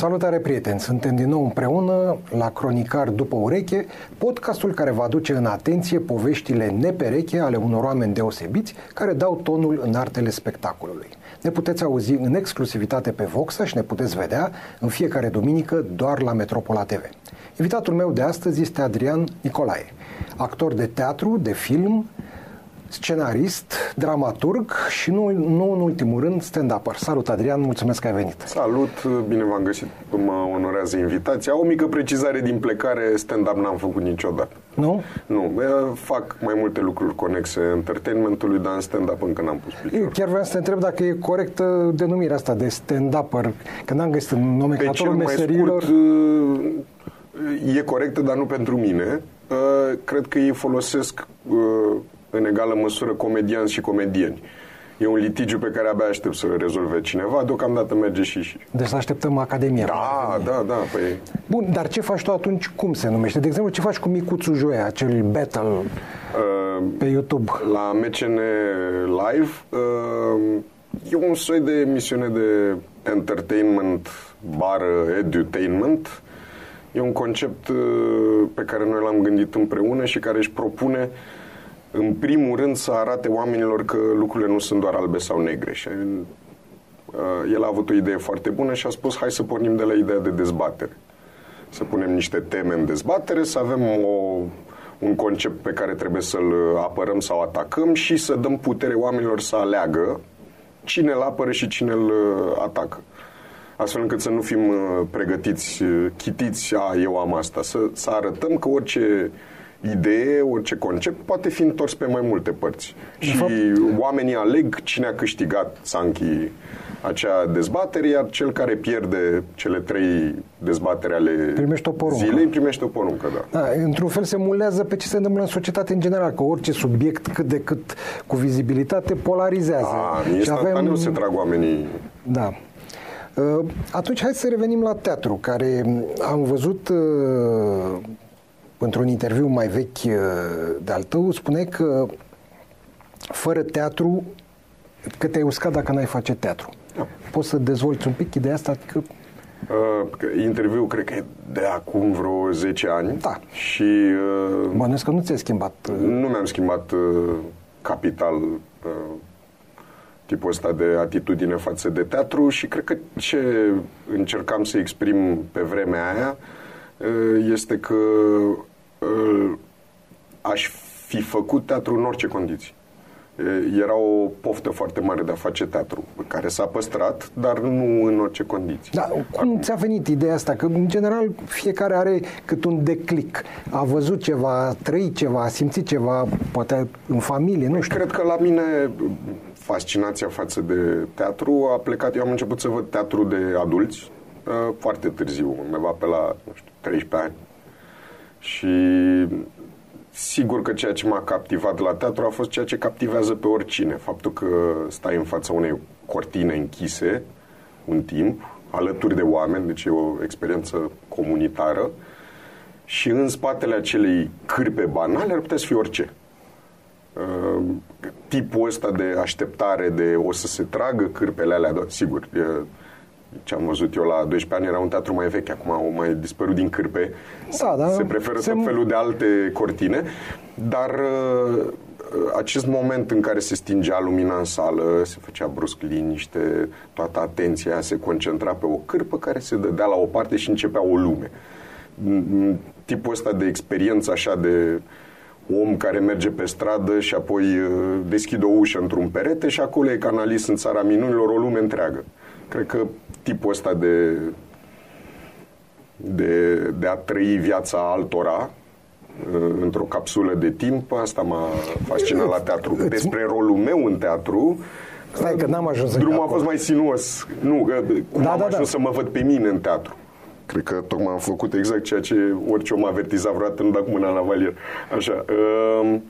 Salutare prieteni! Suntem din nou împreună la Cronicar după ureche, podcastul care va aduce în atenție poveștile nepereche ale unor oameni deosebiți care dau tonul în artele spectacolului. Ne puteți auzi în exclusivitate pe Voxa și ne puteți vedea în fiecare duminică doar la Metropola TV. Invitatul meu de astăzi este Adrian Nicolae, actor de teatru, de film, scenarist, dramaturg și nu, nu în ultimul rând stand-upper. Salut Adrian, mulțumesc că ai venit. Salut, bine v-am găsit, mă onorează invitația. O mică precizare din plecare, stand-up n-am făcut niciodată. Nu? Nu, fac mai multe lucruri conexe entertainmentului, dar în stand-up încă n-am pus picior. Eu chiar vreau să te întreb dacă e corectă denumirea asta de stand-upper, că n-am găsit în nomenclatorul meserilor. Scurt, e corectă, dar nu pentru mine. Cred că ei folosesc în egală măsură comedianți și comedieni. E un litigiu pe care abia aștept să rezolve cineva, deocamdată merge și și. Deci să așteptăm Academia. Da, da, da. Păi... Bun, dar ce faci tu atunci? Cum se numește? De exemplu, ce faci cu Micuțul Joia, acel battle uh, pe YouTube? La MCN Live uh, e un soi de emisiune de entertainment bar edutainment. E un concept uh, pe care noi l-am gândit împreună și care își propune uh, în primul rând să arate oamenilor că lucrurile nu sunt doar albe sau negre. Și uh, el a avut o idee foarte bună și a spus hai să pornim de la ideea de dezbatere. Să punem niște teme în dezbatere, să avem o, un concept pe care trebuie să-l apărăm sau atacăm și să dăm putere oamenilor să aleagă cine îl apără și cine îl uh, atacă. Astfel încât să nu fim uh, pregătiți, chitiți, a, eu am asta. Să, să arătăm că orice idee, orice concept poate fi întors pe mai multe părți. De și fapt... oamenii aleg cine a câștigat Sanchi acea dezbatere, iar cel care pierde cele trei dezbatere ale primește o poruncă. zilei primește o poruncă. Da. Da, într-un fel se mulează pe ce se întâmplă în societate în general, că orice subiect cât de cât cu vizibilitate polarizează. Da, și avem... nu se trag oamenii. Da. Uh, atunci hai să revenim la teatru, care am văzut uh, într-un interviu mai vechi uh, de-al tău, spune că fără teatru, că te-ai uscat dacă n-ai face teatru. Da. Poți să dezvolți un pic ideea asta? Că... Uh, interviu cred că e de acum vreo 10 ani. Da. Și... Uh, Bănuiesc că nu ți-ai schimbat... Uh... Nu mi-am schimbat uh, capital uh, tipul ăsta de atitudine față de teatru și cred că ce încercam să exprim pe vremea aia uh, este că aș fi făcut teatru în orice condiții. Era o poftă foarte mare de a face teatru, care s-a păstrat, dar nu în orice condiții. Da, cum Acum... ți-a venit ideea asta? Că, în general, fiecare are cât un declic. A văzut ceva, a trăit ceva, a simțit ceva, poate în familie, nu știu. Cred că la mine fascinația față de teatru a plecat. Eu am început să văd teatru de adulți foarte târziu, undeva pe la, nu știu, 13 ani și sigur că ceea ce m-a captivat la teatru a fost ceea ce captivează pe oricine. Faptul că stai în fața unei cortine închise un timp, alături de oameni, deci e o experiență comunitară, și în spatele acelei cârpe banale ar putea să fie orice. Uh, tipul ăsta de așteptare de o să se tragă cârpele alea, sigur, ce am văzut eu la 12 ani era un teatru mai vechi, acum au mai dispărut din cârpe. Da, da, se preferă se... tot felul de alte cortine, dar uh, acest moment în care se stingea lumina în sală, se făcea brusc liniște, toată atenția se concentra pe o cârpă care se dădea la o parte și începea o lume. Tipul ăsta de experiență așa de om care merge pe stradă și apoi uh, deschide o ușă într-un perete și acolo e canalist în țara minunilor o lume întreagă. Cred că tipul ăsta de, de, de a trăi viața altora uh, într-o capsulă de timp, asta m-a fascinat la teatru. Despre rolul meu în teatru, Stai că n-am ajuns Drumul a fost mai sinuos. Nu, cum da, am da, ajuns da. să mă văd pe mine în teatru. Cred că tocmai am făcut exact ceea ce orice om avertiza vreodată, nu da cu mâna la valier. Așa. Um,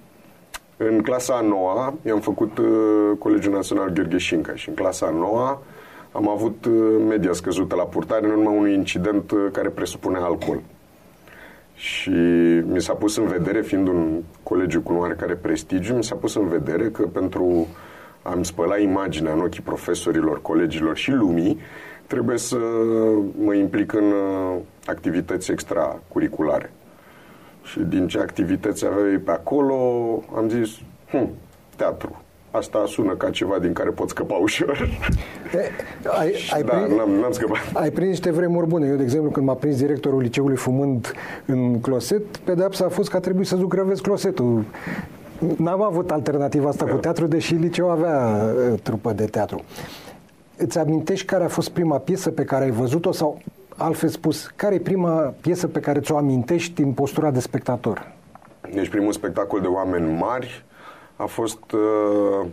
în clasa a noua, i-am făcut uh, Colegiul Național Gheorghe Șinca și în clasa a noua am avut uh, media scăzută la purtare în urma unui incident uh, care presupune alcool. Și mi s-a pus în vedere, fiind un colegiu cu oarecare prestigiu, mi s-a pus în vedere că pentru a-mi spăla imaginea în ochii profesorilor, colegilor și lumii, trebuie să mă implic în uh, activități extracurriculare. Și din ce activități aveai pe acolo, am zis, hm, teatru. Asta sună ca ceva din care pot scăpa ușor. E, ai, ai, da, prins, n-am, n-am scăpat. ai prins niște vremuri bune. Eu, de exemplu, când m-a prins directorul liceului fumând în closet, pedeapsa a fost că a trebuit să zugrăvesc closetul. N-am avut alternativa asta cu teatru, deși liceul avea uh, trupă de teatru. Îți amintești care a fost prima piesă pe care ai văzut-o sau, altfel spus, care e prima piesă pe care ți-o amintești din postura de spectator? Deci primul spectacol de oameni mari a fost uh,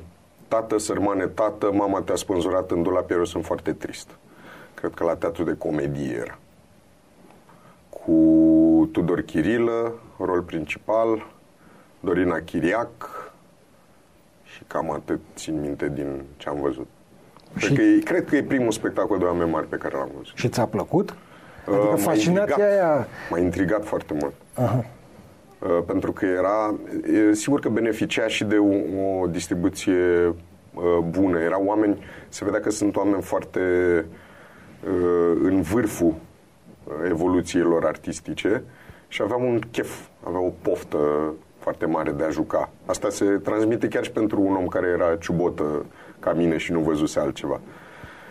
Tată, sărmane, tată, mama te-a spânzurat în dulap, eu sunt foarte trist. Cred că la teatru de comedie era. Cu Tudor Chirilă, rol principal, Dorina Chiriac și cam atât țin minte din ce am văzut. Și- Cred, că e, cred că e primul spectacol de oameni mari pe care l-am văzut. Și ți-a plăcut? Uh, Adică m-a fascinația intrigat. aia... M-a intrigat foarte mult. Aha. Uh, pentru că era, e, sigur că beneficia și de o, o distribuție uh, bună. Erau oameni, se vedea că sunt oameni foarte uh, în vârful uh, evoluțiilor artistice și aveau un chef, aveau o poftă foarte mare de a juca. Asta se transmite chiar și pentru un om care era ciubotă ca mine și nu văzuse altceva.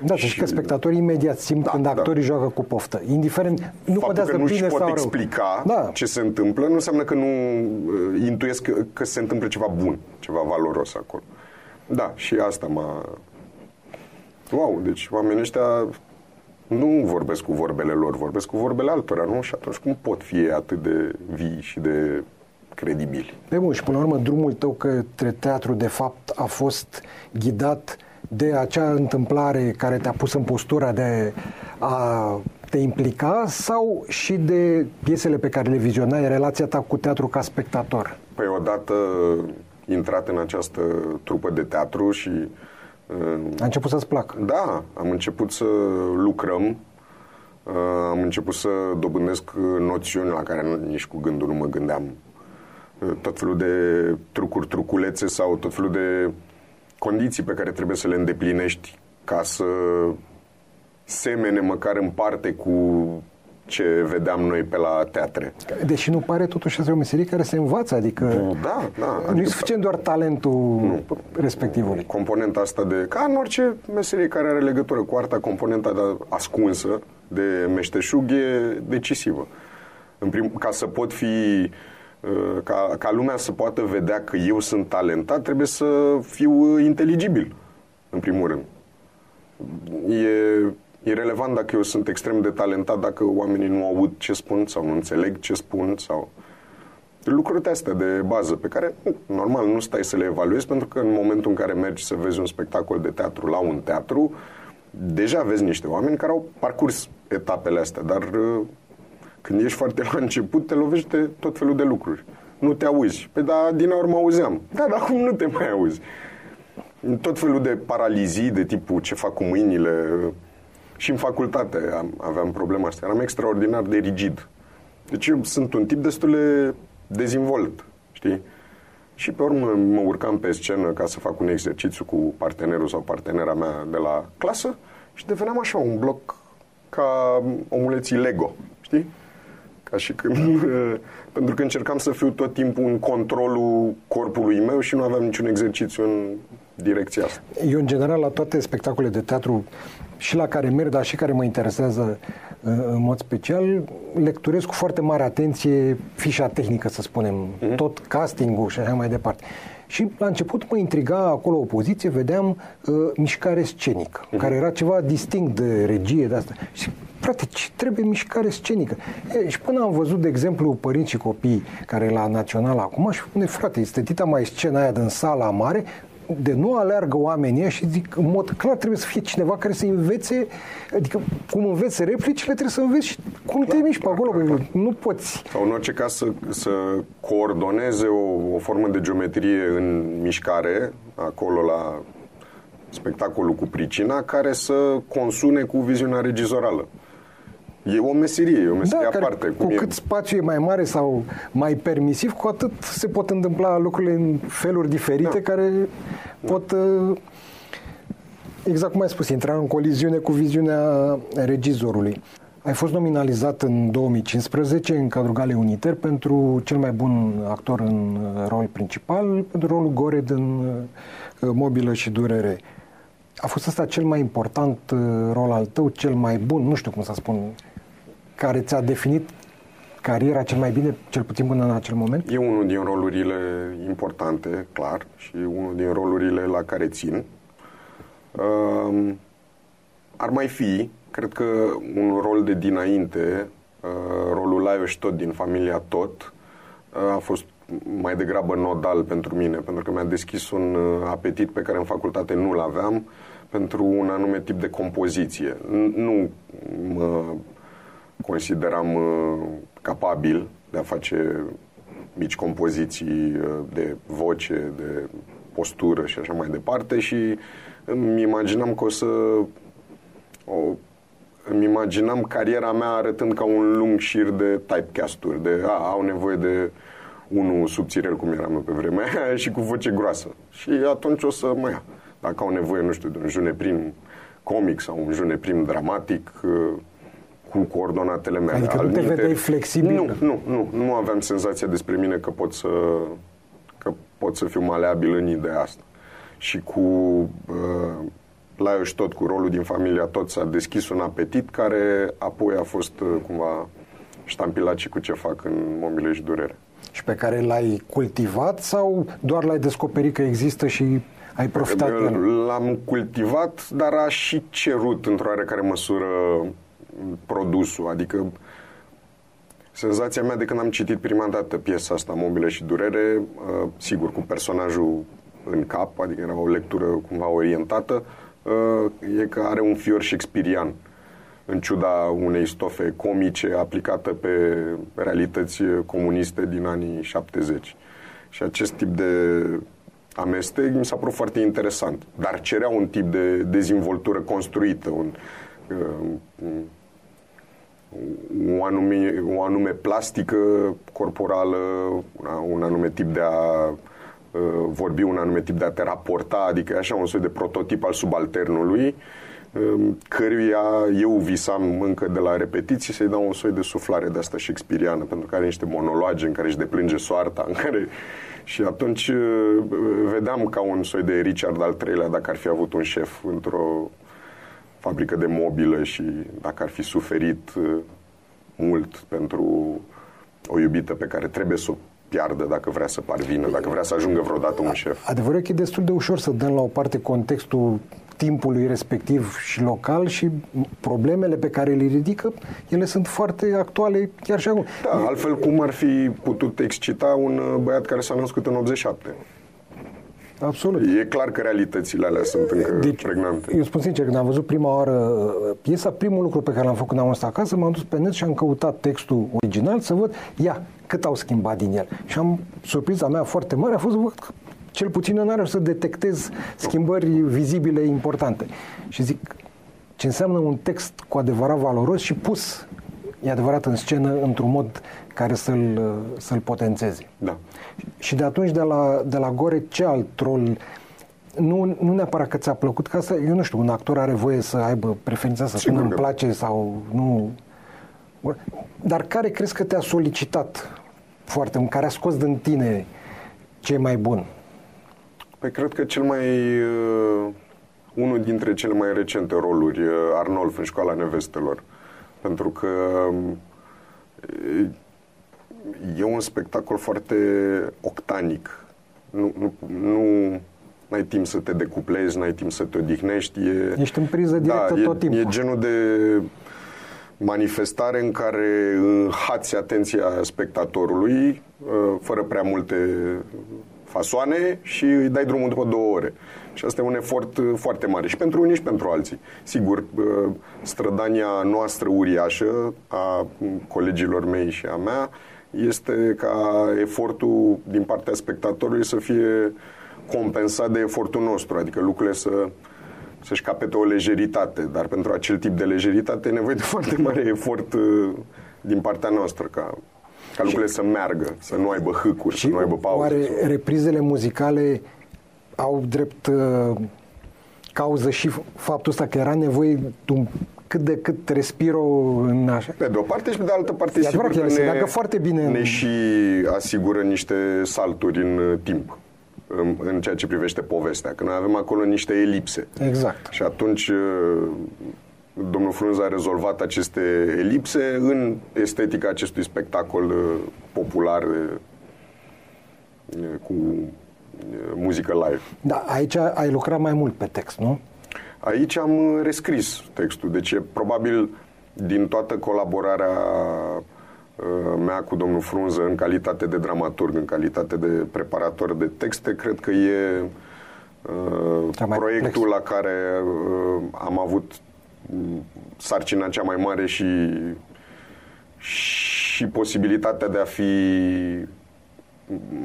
Da, să știți că spectatorii imediat simt Da, când da. actorii joacă cu poftă. Indiferent, nu Faptul contează că nu bine și pot sau rău. explica Da. ce se întâmplă nu înseamnă că nu uh, intuiesc că, că se întâmplă ceva bun, ceva valoros acolo. Da, și asta m-a... Wow, deci oamenii ăștia nu vorbesc cu vorbele lor, vorbesc cu vorbele altora, nu? Și atunci cum pot fi atât de vii și de credibili? Pe bun, și până la urmă, drumul tău către teatru, de fapt, a fost ghidat de acea întâmplare care te-a pus în postura de a te implica sau și de piesele pe care le vizionai, relația ta cu teatru ca spectator? Păi odată intrat în această trupă de teatru și uh, A început să-ți placă. Da, am început să lucrăm, uh, am început să dobândesc uh, noțiuni la care nu- nici cu gândul nu mă gândeam. Uh, Tot felul de trucuri, truculețe sau tot felul de condiții pe care trebuie să le îndeplinești ca să semene măcar în parte cu ce vedeam noi pe la teatre. Deși nu pare totuși asta e o meserie care se învață, adică Da, da. nu e adică- suficient doar talentul respectivului. componenta asta de, ca în orice meserie care are legătură cu arta, componenta de ascunsă de meșteșug e decisivă. În prim, ca să pot fi, uh, ca, ca lumea să poată vedea că eu sunt talentat, trebuie să fiu uh, inteligibil, în primul rând. E irrelevant dacă eu sunt extrem de talentat, dacă oamenii nu aud ce spun sau nu înțeleg ce spun sau lucrurile astea de bază pe care, nu, normal, nu stai să le evaluezi pentru că în momentul în care mergi să vezi un spectacol de teatru la un teatru, deja vezi niște oameni care au parcurs etapele astea, dar uh, când ești foarte la început, te lovești de tot felul de lucruri. Nu te auzi. Păi da, din urmă auzeam. Da, dar acum nu te mai auzi. Tot felul de paralizii de tipul ce fac cu mâinile. Și în facultate am, aveam problema asta. Eram extraordinar de rigid. Deci eu sunt un tip destul de dezvolt, știi? Și pe urmă mă urcam pe scenă ca să fac un exercițiu cu partenerul sau partenera mea de la clasă și deveneam așa un bloc ca omuleții Lego, știi? Ca și când, pentru că încercam să fiu tot timpul în controlul corpului meu și nu aveam niciun exercițiu în direcția asta. Eu, în general, la toate spectacolele de teatru și la care merg, dar și care mă interesează uh, în mod special, lecturez cu foarte mare atenție fișa tehnică, să spunem, tot castingul și așa mai departe. Și la început mă intriga acolo o poziție, vedeam uh, mișcare scenică, care era ceva distinct de regie de asta. Și frate, ce trebuie mișcare scenică? E, și până am văzut, de exemplu, părinți și copii care e la Național acum și spune, frate, este tita mai scena aia din sala mare, de nu aleargă oamenii ăia și zic, în mod clar trebuie să fie cineva care să învețe, adică cum înveți replicile, trebuie să înveți și cum te miști pe acolo, că nu poți. Sau în orice caz să, să coordoneze o, o formă de geometrie în mișcare, acolo la spectacolul cu pricina, care să consune cu viziunea regizorală. E o meserie, e o meserie Da, care, aparte. cu cum e- cât spațiu e mai mare sau mai permisiv, cu atât se pot întâmpla lucrurile în feluri diferite Da. care pot uh, exact cum ai spus, intra în coliziune cu viziunea regizorului. Ai fost nominalizat în 2015 în cadrul Galei Uniter pentru cel mai bun actor în rol principal, pentru rolul Gore din uh, Mobilă și Durere. A fost ăsta cel mai important uh, rol al tău, cel mai bun, nu știu cum să spun, care ți-a definit cariera cel mai bine, cel puțin până în acel moment? E unul din rolurile importante, clar, și unul din rolurile la care țin. Uh, ar mai fi, cred că un rol de dinainte, uh, rolul Laios tot din familia Tot, uh, a fost mai degrabă nodal pentru mine, pentru că mi-a deschis un uh, apetit pe care în facultate nu-l aveam pentru un anume tip de compoziție. Nu mă consideram capabil de a face mici compoziții de voce, de postură și așa mai departe și îmi imaginam că o să o, îmi imaginam cariera mea arătând ca un lung șir de typecast-uri, de a, au nevoie de unul subțirel, cum eram pe vremea aia, și cu voce groasă. Și atunci o să mă ia. Dacă au nevoie, nu știu, de un juneprim comic sau un juneprim dramatic, uh, cu coordonatele mele. Adică nu te vedeai flexibil? Nu, nu, nu. Nu aveam senzația despre mine că pot să, că pot să fiu maleabil în ideea asta. Și cu uh, Laios tot cu rolul din familia tot s-a deschis un apetit care apoi a fost uh, cumva ștampilat și cu ce fac în Momile și Durere. Și pe care l-ai cultivat sau doar l-ai descoperit că există și ai profitat de el? L-am cultivat, dar a și cerut într-o oarecare măsură produsul, adică senzația mea de când am citit prima dată piesa asta, Mobile și Durere, uh, sigur, cu personajul în cap, adică era o lectură cumva orientată, Uh, e că are un fior shakespearian în ciuda unei stofe comice aplicată pe realități comuniste din anii 70. Și acest tip de amestec mi s-a părut foarte interesant, dar cerea un tip de dezvoltură construită, un, uh, o, anume, o anume plastică corporală, un anume tip de a Uh, vorbi un anume tip de a te raporta, adică așa un soi de prototip al subalternului, um, căruia eu visam încă de la repetiții să-i dau un soi de suflare de asta shakespeariană, pentru că are niște monologe în care își deplânge soarta, în care... Și atunci uh, vedeam ca un soi de Richard al III-lea dacă ar fi avut un șef într-o fabrică de mobilă și dacă ar fi suferit uh, mult pentru o iubită pe care trebuie să o piardă dacă vrea să parvină, dacă vrea să ajungă vreodată un șef. Adevărul că e destul de ușor să dăm la o parte contextul timpului respectiv și local și problemele pe care le ridică, ele sunt foarte actuale chiar și acum. Da, altfel cum ar fi putut excita un uh, băiat care s-a născut în 87? Absolut. E clar că realitățile alea sunt încă deci, pregnante. Eu spun sincer, când am văzut prima oară uh, piesa, primul lucru pe care l-am făcut când am stat acasă, m-am dus pe net și am căutat textul original să văd, ia, cât au schimbat din el. Și am, surpriza mea foarte mare a fost văd, cel puțin în are să detectez schimbări vizibile importante. Și zic, ce înseamnă un text cu adevărat valoros și pus, e adevărat, în scenă într-un mod care să-l, să-l potențeze. Da. Și de atunci, de la, de la Gore, ce alt rol nu, nu neapărat că ți-a plăcut, că asta, eu nu știu, un actor are voie să aibă preferința să spună îmi place sau nu. Dar care crezi că te-a solicitat foarte, care a scos din tine ce mai bun? Păi cred că cel mai uh, unul dintre cele mai recente roluri, uh, Arnolf în școala nevestelor. Pentru că uh, e un spectacol foarte octanic. Nu, nu, nu ai timp să te decuplezi, n-ai timp să te odihnești. E, Ești în priză directă da, tot e, timpul. E genul de manifestare în care înhați atenția spectatorului uh, fără prea multe fasoane și îi dai drumul după două ore. Și asta e un efort uh, foarte mare și pentru unii și pentru alții. Sigur, uh, strădania noastră uriașă a colegilor mei și a mea este ca efortul din partea spectatorului să fie compensat de efortul nostru, adică lucrurile să să-și capete o lejeritate, dar pentru acel tip de lejeritate e nevoie de foarte mare efort uh, din partea noastră ca, ca lucrurile să meargă, să nu aibă hâcuri, să nu aibă pauze. Oare reprizele muzicale au drept uh, cauză și faptul ăsta că era nevoie de un cât de cât respiro în așa. Pe de o parte și pe de altă parte, E sigur adevărat că că el se ne, leagă foarte bine în- ne și asigură niște salturi în uh, timp în, în ceea ce privește povestea, că noi avem acolo niște elipse. Exact. Și atunci uh, domnul Frunza a rezolvat aceste elipse în estetica acestui spectacol uh, popular uh, cu uh, muzică live. Da, aici ai lucrat mai mult pe text, nu? Aici am uh, rescris textul, deci e probabil din toată colaborarea uh, mea cu domnul Frunză în calitate de dramaturg, în calitate de preparator de texte, cred că e uh, Cea mai proiectul complex. la care uh, am avut mm, sarcina cea mai mare și și posibilitatea de a fi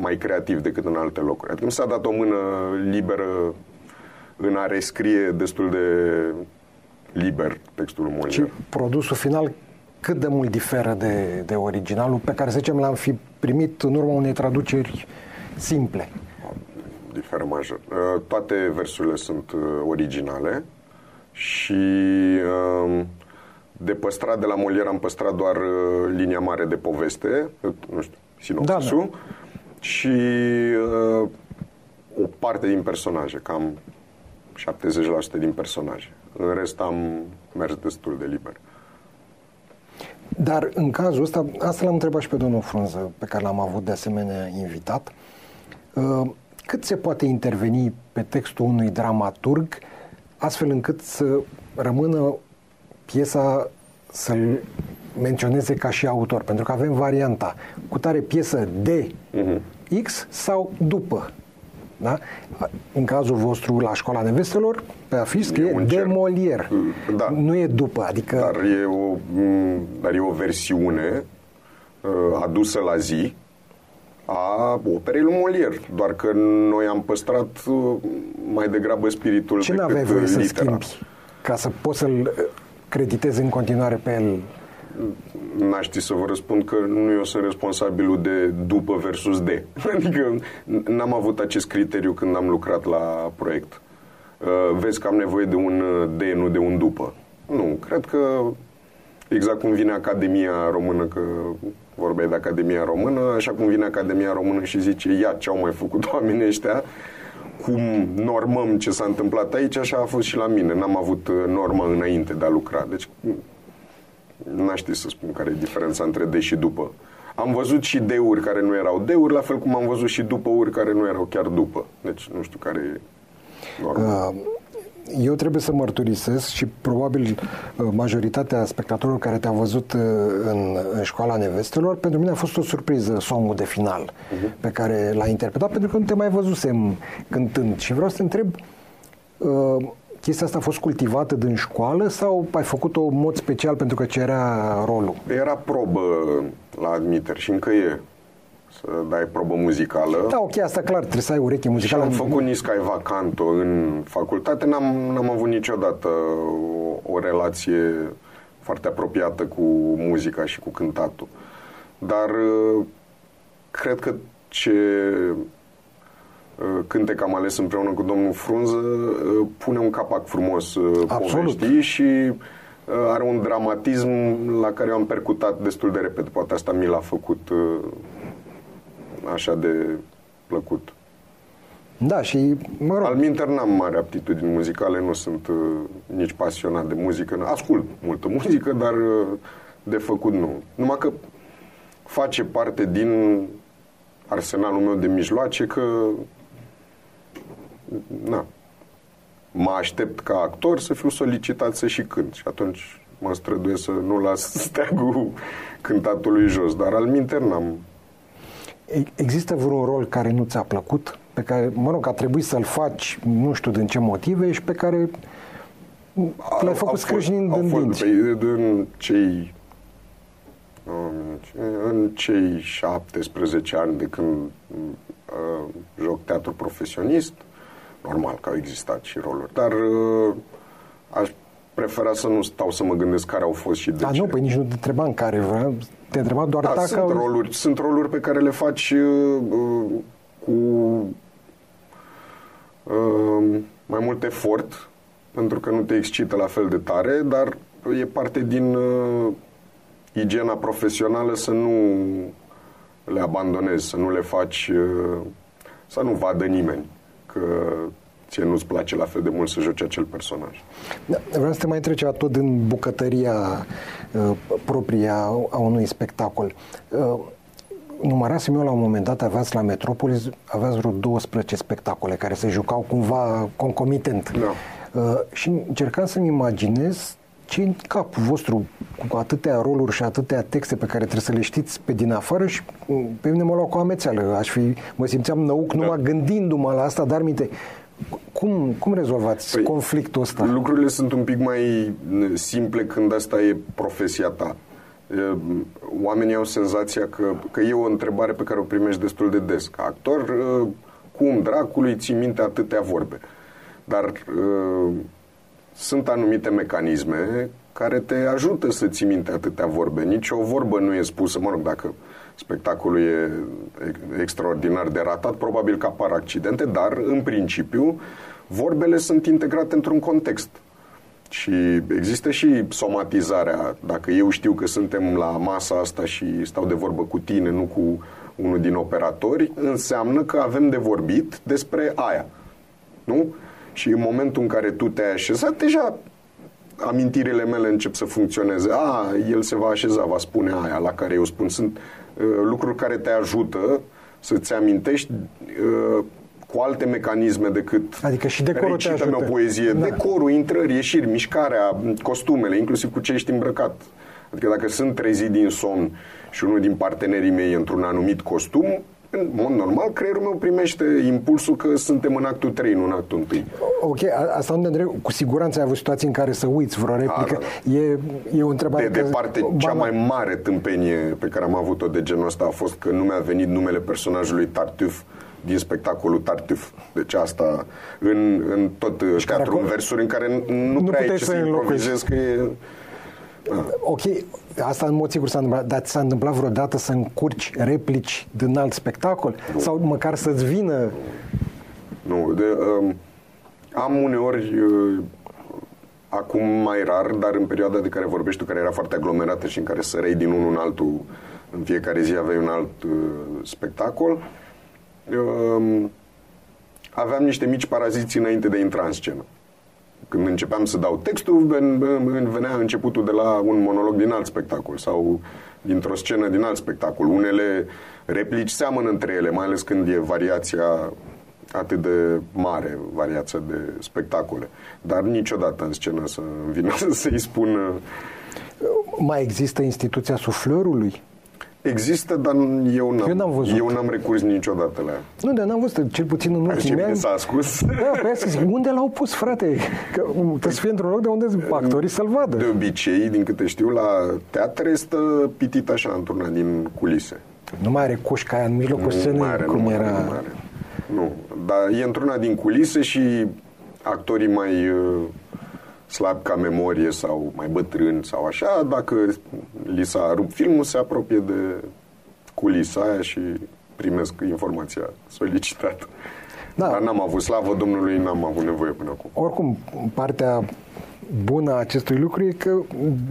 mai creativ decât în alte locuri. Adică mi s-a dat o mână liberă în a rescrie destul de liber textul lui Și Molière. produsul final cât de mult diferă de, de originalul pe care, să zicem, l-am fi primit în urma unei traduceri simple. Diferă major. Uh, Toate versurile sunt uh, originale și um, de păstrat de la Molière am păstrat doar uh, linia mare de poveste, uh, nu știu, sinopsisul, Da, și uh, o parte din personaje, cam 70% din personaje. În rest am mers destul de liber. Dar în cazul ăsta, asta l-am întrebat și pe domnul Frunză, pe care l-am avut de asemenea invitat, uh, cât se poate interveni pe textul unui dramaturg astfel încât să rămână piesa să-l menționeze ca și autor, pentru că avem varianta cu tare piesă de X sau după. Da? În cazul vostru, la școala nevestelor, pe afiș scrie un de cer. Molière. Da. Nu e după, adică... Dar e o, m, dar e o versiune uh, adusă la zi a operei lui Molière. Doar că noi am păstrat uh, mai degrabă spiritul Ce nu decât aveai voie să litera. schimbi ca să poți să-l uh, creditezi în continuare pe el? N-aș ști să vă răspund că nu eu sunt responsabilul de după versus de. Adică n-am avut acest criteriu când am lucrat la proiect. Uh, Vezi că am nevoie de un uh, de, nu de un după. Nu, cred că exact cum vine Academia Română, că vorbeai de Academia Română, așa cum vine Academia Română și zice, ia ce au mai făcut oamenii ăștia, cum normăm ce s-a întâmplat aici, așa a fost și la mine. N-am avut uh, norma înainte de a lucra. Deci N-aș ști să spun care e diferența între de și după. Am văzut și deuri care nu erau deuri, la fel cum am văzut și după uri care nu erau chiar după. Deci nu știu care e norma. Uh, Eu trebuie să mărturisesc și probabil uh, majoritatea spectatorilor care te-au văzut uh, în, în școala nevestelor, pentru mine a fost o surpriză songul de final pe care l-ai interpretat, pentru că nu te mai văzusem cântând. Și vreau să te întreb, uh, chestia asta a fost cultivată din școală sau ai făcut-o în mod special pentru că cerea rolul? Era probă la admiteri și încă e să dai probă muzicală. Da, ok, asta clar, trebuie să ai ureche Și muzicală. am făcut Niscaiva Canto în facultate, n-am, n-am avut niciodată o, o relație foarte apropiată cu muzica și cu cântatul. Dar uh, cred că ce uh, cântec am ales împreună cu domnul Frunză uh, pune un capac frumos uh, Absolut. poveștii și uh, are un dramatism la care eu am percutat destul de repede. Poate asta mi l-a făcut uh, așa de plăcut. Da, și mă rog, Al minter n-am mare aptitudini muzicale, nu sunt uh, nici pasionat de muzică. Ascult multă muzică, dar uh, de făcut nu. Numai că face parte din arsenalul meu de mijloace că na, mă aștept ca actor să fiu solicitat să și cânt și atunci mă străduiesc să nu las steagul cântatului jos, dar al minter n-am E- Există vreun rol care nu ți-a plăcut? Pe care, mă rog, a trebuit să-l faci, nu știu din ce motive, și pe care l-ai făcut scrâșnind au în fost, dinți. păi, în cei în cei 17 ani de când uh, joc teatru profesionist, normal că au existat și roluri, dar uh, aș prefera să nu stau să mă gândesc care au fost și de Da, ce. nu, păi nici nu te întreba în care vreau. Te întreba doar Da, dacă... sunt roluri, sunt roluri pe care le faci uh, uh, cu uh, mai mult efort pentru că nu te excită la fel de tare, dar e parte din uh, igiena profesională să nu le abandonezi, să nu le faci, uh, să nu vadă nimeni că ție nu-ți place la fel de mult să joci acel personaj. Da, vreau să te mai trece tot în bucătăria uh, proprie a, a unui spectacol. Uh, numerasem eu la un moment dat, aveați la Metropolis, aveați vreo 12 spectacole care se jucau cumva concomitent. Da. Uh, și încercam să-mi imaginez ce în capul vostru cu atâtea roluri și atâtea texte pe care trebuie să le știți pe din afară și mm, pe mine mă luau cu amețeală. Aș fi, mă simțeam năuc da. numai gândindu-mă la asta, dar minte, cum, cum rezolvați păi, conflictul ăsta? Lucrurile sunt un pic mai simple când asta e profesia ta. Oamenii au senzația că, că e o întrebare pe care o primești destul de des. Ca actor, cum dracului ții minte atâtea vorbe? Dar sunt anumite mecanisme care te ajută să ții minte atâtea vorbe. Nici o vorbă nu e spusă, mă rog, dacă spectacolul e extraordinar de ratat, probabil că apar accidente, dar în principiu vorbele sunt integrate într-un context. Și există și somatizarea. Dacă eu știu că suntem la masa asta și stau de vorbă cu tine, nu cu unul din operatori, înseamnă că avem de vorbit despre aia. Nu? Și în momentul în care tu te-ai așezat, deja amintirile mele încep să funcționeze. A, el se va așeza, va spune aia la care eu spun. Sunt uh, lucruri care te ajută să-ți amintești uh, cu alte mecanisme decât adică și decorul te ajută. o poezie. Da. Decorul, intrări, ieșiri, mișcarea, costumele, inclusiv cu ce ești îmbrăcat. Adică dacă sunt trezit din somn și unul din partenerii mei într-un anumit costum, în mod normal, creierul meu primește impulsul că suntem în actul 3, nu în actul 1. Ok, asta unde întreb, cu siguranță ai avut situații în care să uiți vreo replică. Da, da, da. E, e o întrebare... De departe, că... cea mai mare tâmpenie pe care am avut-o de genul ăsta a fost că nu mi-a venit numele personajului Tartuf din spectacolul Tartuf. Deci asta în, în tot deci teatrul în versuri în care nu, nu prea ai ce să improvizezi, că e... Da. Ok, asta în mod sigur s-a întâmplat, dar ți s-a întâmplat vreodată să încurci replici din alt spectacol? Nu. Sau măcar să-ți vină... Nu, de, um, am uneori uh, acum mai rar, dar în perioada de care vorbești tu, care era foarte aglomerată și în care sărei din unul în altul, în fiecare zi aveai un alt uh, spectacol, uh, aveam niște mici paraziți înainte de a intra în scenă când începeam să dau textul, venea începutul de la un monolog din alt spectacol sau dintr-o scenă din alt spectacol. Unele replici seamănă între ele, mai ales când e variația atât de mare, variația de spectacole. Dar niciodată în scenă să vină să-i spun... Mai există instituția suflărului? Există, dar eu n-am, eu n-am, văzut. Eu n-am recurs niciodată la ea. Nu, dar n-am văzut, cel puțin în ultimii ani. s-a ascuns? Da, pe să zic, unde l-au pus, frate? Că trebuie să fie într-un loc de unde actorii să-l vadă. De obicei, din câte știu, la teatre stă pitit așa într-una din culise. Nu mai are cușca aia în mijlocul scenei, cum nu era... Nu, are. nu, dar e într-una din culise și actorii mai uh, slab ca memorie sau mai bătrân sau așa, dacă li s-a rupt filmul, se apropie de culisa aia și primesc informația solicitată. Da. Dar n-am avut, slavă Domnului, n-am avut nevoie până acum. Oricum, partea bună a acestui lucru e că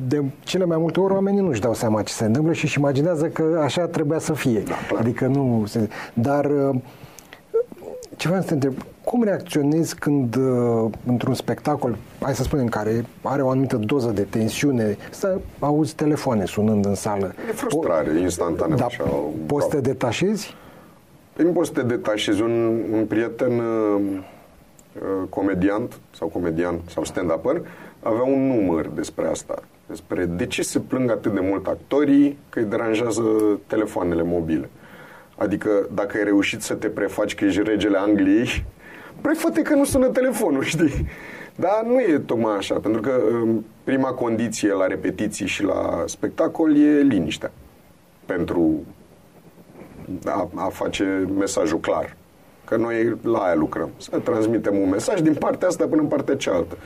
de cele mai multe ori oamenii nu-și dau seama ce se întâmplă și își imaginează că așa trebuia să fie. Da, adică nu... Se... Dar ce vreau să te întreb, cum reacționezi când uh, într-un spectacol, hai să spunem, care are o anumită doză de tensiune, să auzi telefoane sunând în sală? E frustrare, po- instantaneu. Da, așa, poți să te detașezi? Păi nu poți să te detașezi. Un, un prieten uh, uh, comediant sau comedian sau stand-upper avea un număr despre asta. Despre de ce se plâng atât de mult actorii că îi deranjează telefoanele mobile. Adică dacă ai reușit să te prefaci că ești regele Angliei, prefă că nu sună telefonul, știi? Dar nu e tocmai așa, pentru că um, prima condiție la repetiții și la spectacol e liniștea. Pentru a, a face mesajul clar. Că noi la aia lucrăm. Să transmitem un mesaj din partea asta până în partea cealaltă.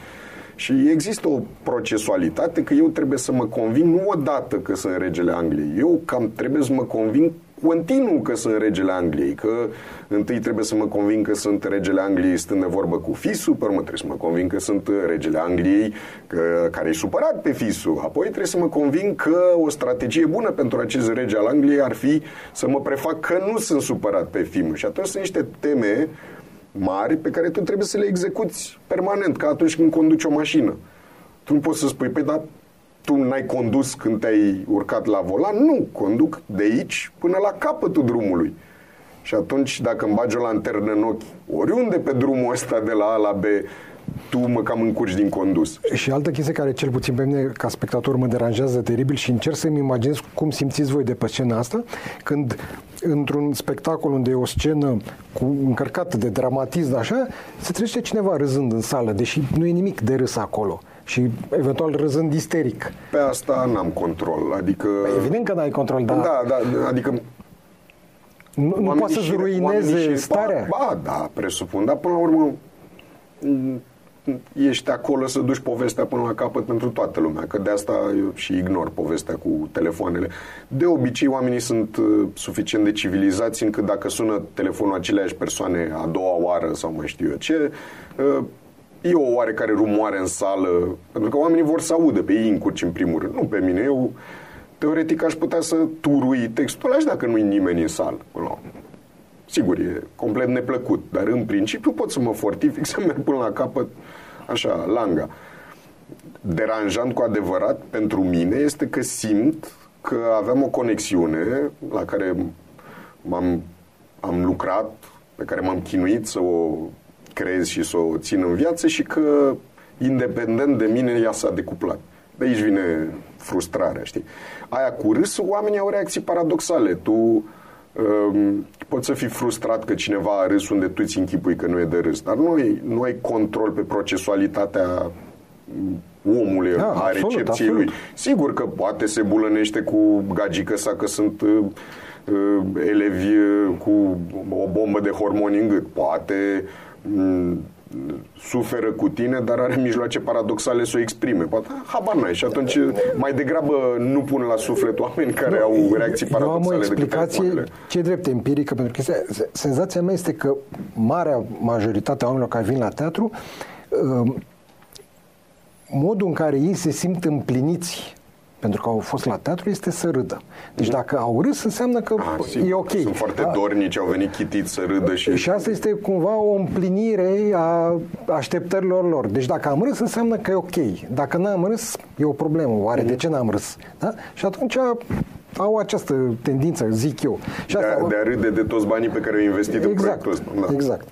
Și există o procesualitate că eu trebuie să mă conving nu odată că sunt regele Angliei. Eu cam trebuie să mă conving continuu că sunt regele Angliei, că întâi trebuie să mă convin că sunt regele Angliei stând de vorbă cu fisul, pe urmă trebuie să mă convin că sunt regele Angliei că, care e supărat pe fisul, apoi trebuie să mă convin că o strategie bună pentru acest rege al Angliei ar fi să mă prefac că nu sunt supărat pe fiul și atunci sunt niște teme mari pe care tu trebuie să le execuți permanent, ca atunci când conduci o mașină. Tu nu poți să spui, păi, dar tu n-ai condus când te-ai urcat la volan? Nu, conduc de aici până la capătul drumului. Și atunci, dacă îmi bagi o lanternă în ochi, oriunde pe drumul ăsta de la A la B, tu mă cam încurci din condus. Și altă chestie care cel puțin pe mine ca spectator mă deranjează teribil și încerc să-mi imaginez cum simțiți voi de pe scena asta, când într-un spectacol unde e o scenă cu încărcată de dramatism, așa, se trece cineva râzând în sală, deși nu e nimic de râs acolo și eventual râzând isteric. Pe asta n-am control, adică... Evident că n-ai control, dar... Da, da, adică nu, nu poate să-ți ruineze și, starea? Ba, ba, da, presupun, dar până la urmă ești acolo să duci povestea până la capăt pentru toată lumea, că de asta eu și ignor povestea cu telefoanele. De obicei, oamenii sunt uh, suficient de civilizați încât dacă sună telefonul aceleași persoane a doua oară sau mai știu eu ce, uh, e o oarecare rumoare în sală, pentru că oamenii vor să audă pe ei încurci în primul rând, nu pe mine. Eu, teoretic, aș putea să turui textul ăla și dacă nu-i nimeni în sală. Până Sigur, e complet neplăcut, dar în principiu pot să mă fortific, să merg până la capăt, așa, langa. Deranjant cu adevărat pentru mine este că simt că aveam o conexiune la care m-am am lucrat, pe care m-am chinuit să o crez și să o țin în viață și că independent de mine ea s-a decuplat. De aici vine frustrarea, știi? Aia cu râs, oamenii au reacții paradoxale. Tu um, poți să fii frustrat că cineva a râs unde tu îți închipui că nu e de râs, dar nu ai, nu ai control pe procesualitatea omului, da, a absolut, recepției absolut. lui. Sigur că poate se bulănește cu gagică sa că sunt uh, uh, elevi uh, cu o bombă de hormoni în gât. Poate uh, suferă cu tine, dar are mijloace paradoxale să o exprime. Poate, habar n-ai. Și atunci mai degrabă nu pun la suflet oameni care nu, au reacții paradoxale. Eu am o explicație ce drept empirică, pentru că senzația mea este că marea majoritate a oamenilor care vin la teatru um, modul în care ei se simt împliniți pentru că au fost la teatru, este să râdă. Deci dacă au râs, înseamnă că A, ah, e ok. Sunt foarte da? dornici, au venit chitiți să râdă și... Și asta este cumva o împlinire a așteptărilor lor. Deci dacă am râs, înseamnă că e ok. Dacă n-am râs, e o problemă. Oare mm. de ce n-am râs? Da? Și atunci au această tendință, zic eu. Și asta, de, a, de a râde de toți banii pe care au investit exact, în proiectul ăsta. Da. Exact.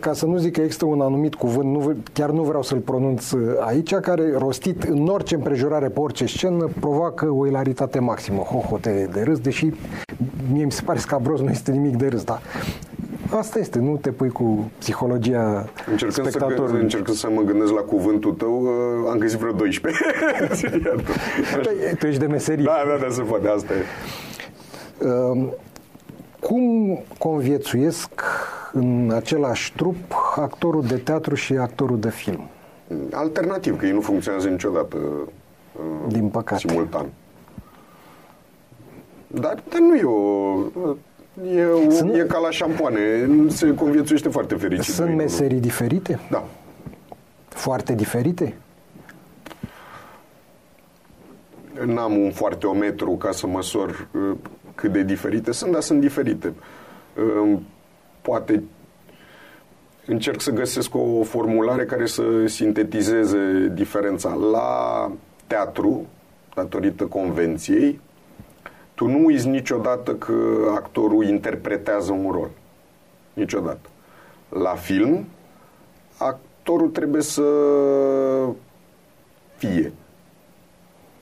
Ca să nu zic că există un anumit cuvânt, nu, chiar nu vreau să-l pronunț uh, aici, care rostit în orice împrejurare, pe orice scenă, provoacă o ilaritate maximă, hohote de râs, deși mie mi se pare scabros, nu este nimic de râs, dar Asta este, nu te pui cu psihologia încercând spectatorului. Să, încercând să mă gândesc la cuvântul tău, uh, am găsit vreo 12. tu ești de meserie. Da, da, da, se poate, asta e. Uh, cum conviețuiesc în același trup actorul de teatru și actorul de film? Alternativ, că ei nu funcționează niciodată uh, Din păcate. simultan. Dar, dar nu e o... E, o, Sunt... e ca la șampoane, se conviețuiește foarte fericit. Sunt meserii diferite? Da. Foarte diferite? N-am un foarte ometru ca să măsor uh, cât de diferite sunt, dar sunt diferite. Poate încerc să găsesc o formulare care să sintetizeze diferența. La teatru, datorită convenției, tu nu uiți niciodată că actorul interpretează un rol. Niciodată. La film, actorul trebuie să fie.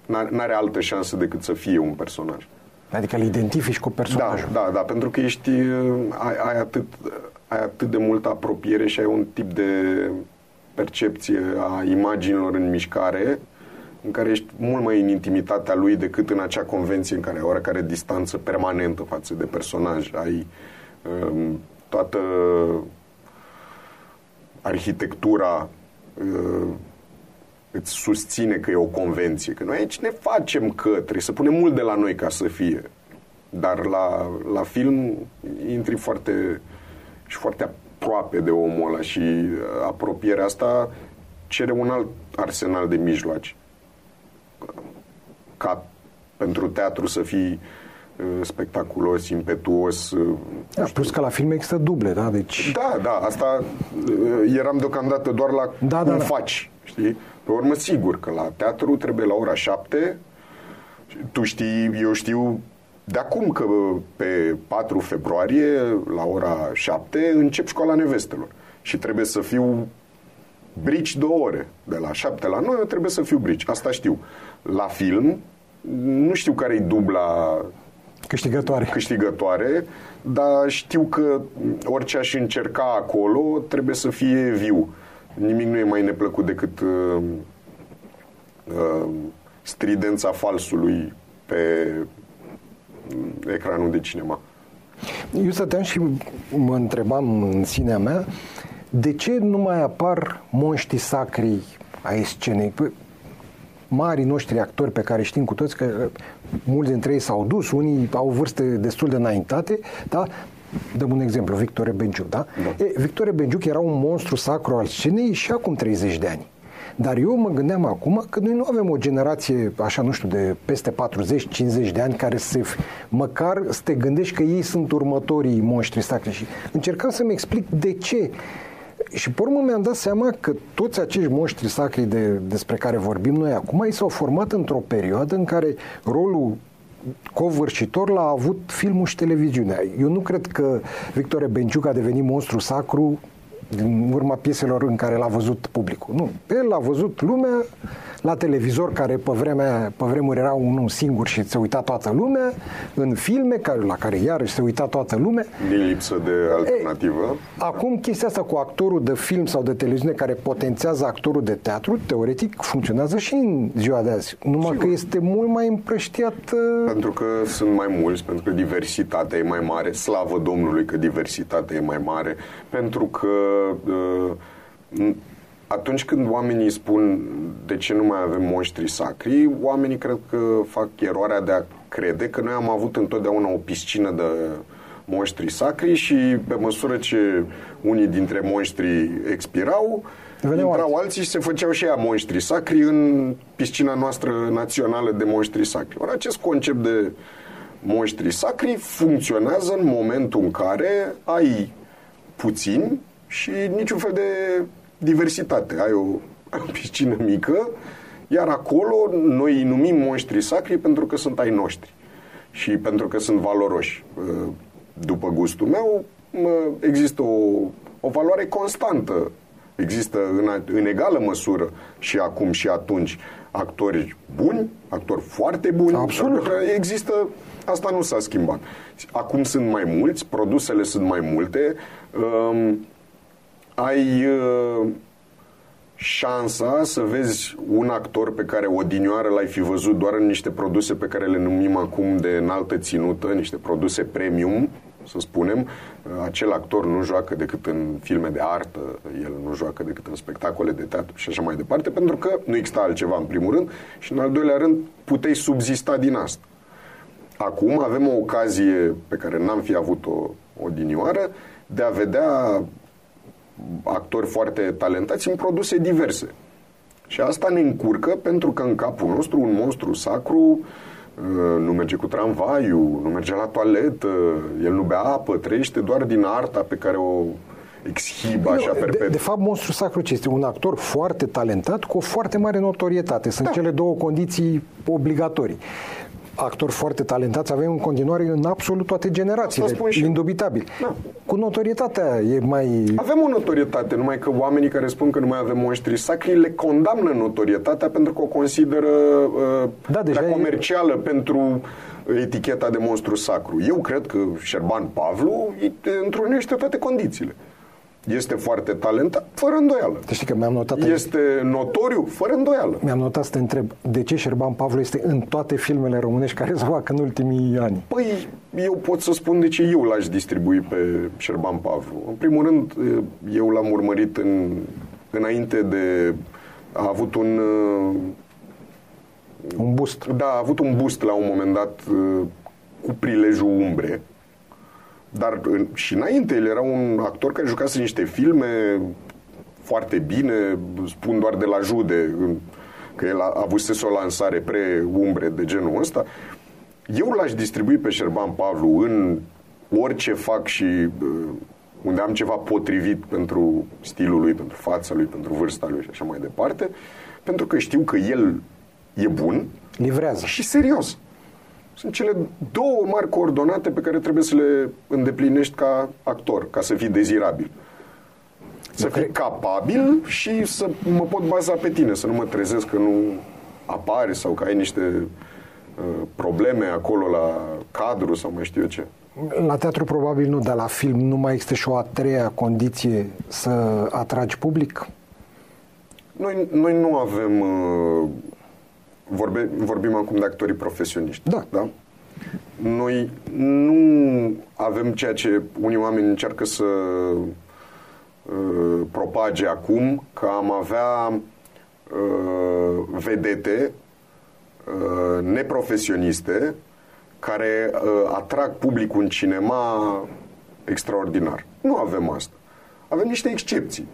N-are altă șansă decât să fie un personaj. Adică îl identifici cu personajul. Da, da, da, pentru că ești, ai, ai, atât, ai atât de multă apropiere și ai un tip de percepție a imaginilor în mișcare în care ești mult mai în intimitatea lui decât în acea convenție în care ai oarecare distanță permanentă față de personaj. Ai um, toată arhitectura uh, îți susține că e o convenție. Că noi aici ne facem că, trebuie să punem mult de la noi ca să fie. Dar la, la film intri foarte și foarte aproape de omul ăla și uh, apropierea asta cere un alt arsenal de mijloace. Ca pentru teatru să fii uh, spectaculos, impetuos. uh, Da, plus că la film există duble, da? Deci... Da, da, asta uh, eram deocamdată doar la Da, cum da, da. faci, știi? Pe urmă, sigur că la teatru trebuie la ora 7, tu știi, eu știu de acum că pe 4 februarie, la ora 7, încep școala nevestelor și trebuie să fiu brici două ore. De la 7 la 9 trebuie să fiu brici, asta știu. La film, nu știu care e dubla Câștigătoare. câștigătoare, dar știu că orice aș încerca acolo trebuie să fie viu. Nimic nu e mai neplăcut decât uh, uh, stridența falsului pe ecranul de cinema. Eu stăteam și mă întrebam în sinea mea de ce nu mai apar monștri sacri ai scenei? Păi, marii noștri actori pe care știm cu toți că uh, mulți dintre ei s-au dus, unii au vârste destul de înaintate, da? Dăm un exemplu, Victor Benciuc, da? Da. E, Victor Benciuc era un monstru sacru al scenei și acum 30 de ani. Dar eu mă gândeam acum că noi nu avem o generație, așa nu știu, de peste 40-50 de ani care să măcar să te gândești că ei sunt următorii monștri sacri și încercam să-mi explic de ce. Și pe urmă mi-am dat seama că toți acești monștri sacri de, despre care vorbim noi acum, ei s-au format într-o perioadă în care rolul covârșitor l-a avut filmul și televiziunea. Eu nu cred că Victor Benciuc a devenit monstru sacru din urma pieselor în care l-a văzut publicul. Nu. El l-a văzut lumea la televizor, care pe, vremea, pe vremuri era unul singur și se uita toată lumea, în filme care, la care iarăși se uita toată lumea. Din lipsă de alternativă. Acum chestia asta cu actorul de film sau de televiziune care potențează actorul de teatru, teoretic funcționează și în ziua de azi. Numai Sigur. că este mult mai împrăștiat uh, Pentru că sunt mai mulți, pentru că diversitatea e mai mare, slavă Domnului că diversitatea e mai mare, pentru că uh, atunci când oamenii spun de ce nu mai avem monștri sacri, oamenii cred că fac eroarea de a crede că noi am avut întotdeauna o piscină de monștri sacri și pe măsură ce unii dintre monștri expirau, Veneau intrau alții și se făceau și ea monștri sacri în piscina noastră națională de monștri sacri. Ori acest concept de monștri sacri funcționează în momentul în care ai puțini și niciun fel de diversitate. Ai o piscină mică, iar acolo noi îi numim monștri sacri pentru că sunt ai noștri și pentru că sunt valoroși. După gustul meu, mă- există o, o valoare constantă. Există în, în egală măsură și acum și atunci actori buni, actori foarte buni. Absolut. Pentru că Există, asta nu s-a schimbat. Acum sunt mai mulți, produsele sunt mai multe. Um, ai uh, șansa să vezi un actor pe care odinioară l-ai fi văzut doar în niște produse pe care le numim acum de înaltă ținută, niște produse premium, să spunem. Uh, Acel actor nu joacă decât în filme de artă, el nu joacă decât în spectacole de teatru și așa mai departe, pentru că nu exista altceva în primul rând și în al doilea rând puteai subzista din asta. Acum avem o ocazie pe care n-am fi avut-o odinioară de a vedea actori foarte talentați în produse diverse. Și asta ne încurcă pentru că în capul nostru un monstru sacru uh, nu merge cu tramvaiul, nu merge la toaletă, el nu bea apă, trăiește doar din arta pe care o exhibă așa Nu, de, perpetu. de fapt, monstru sacru ce este un actor foarte talentat cu o foarte mare notorietate. Sunt Da. cele două condiții obligatorii. Actori foarte talentați avem în continuare în absolut toate generațiile, Asta spun și eu. indubitabil. Da. Cu notorietatea e mai... Avem o notorietate, numai că oamenii care spun că nu mai avem monștri sacri le condamnă notorietatea pentru că o consideră uh, Da, deja prea e- comercială pentru eticheta de monstru sacru. Eu cred că Șerban Pavlu îi întrunește toate condițiile. Este foarte talentat, fără îndoială. Te știi că mi-am notat aici. Este notoriu, fără îndoială. Mi-am notat să te întreb, de ce Șerban Pavlu este în toate filmele românești care se fac în ultimii ani? Păi, eu pot să spun de ce eu l-aș distribui pe Șerban Pavlu. În primul rând, eu l-am urmărit în, înainte de... A avut un... uh, Un boost. Da, a avut un boost la un moment dat uh, cu prilejul umbre, dar în, și înainte el era un actor care jucase niște filme foarte bine, spun doar de la jude, că el a avut o lansare pre-umbre de genul ăsta. Eu l-aș distribui pe Șerban Pavlu în orice fac și uh, unde am ceva potrivit pentru stilul lui, pentru fața lui, pentru vârsta lui și așa mai departe, pentru că știu că el e bun. Livrează. Și serios. Sunt cele două mari coordonate pe care trebuie să le îndeplinești ca actor, ca să fii dezirabil. Să fii capabil și să mă pot baza pe tine, să nu mă trezesc că nu apare sau că ai niște uh, probleme acolo la cadru sau mai știu eu ce. La teatru probabil nu, dar la film nu mai există și o a treia condiție să atragi public? Noi, noi nu avem... Uh, vorbe, vorbim acum de actorii profesioniști. Da. da? Noi nu avem ceea ce unii oameni încearcă să uh, propage acum, că am avea uh, vedete uh, neprofesioniste care uh, atrag publicul în cinema extraordinar. Nu avem asta. Avem niște excepții.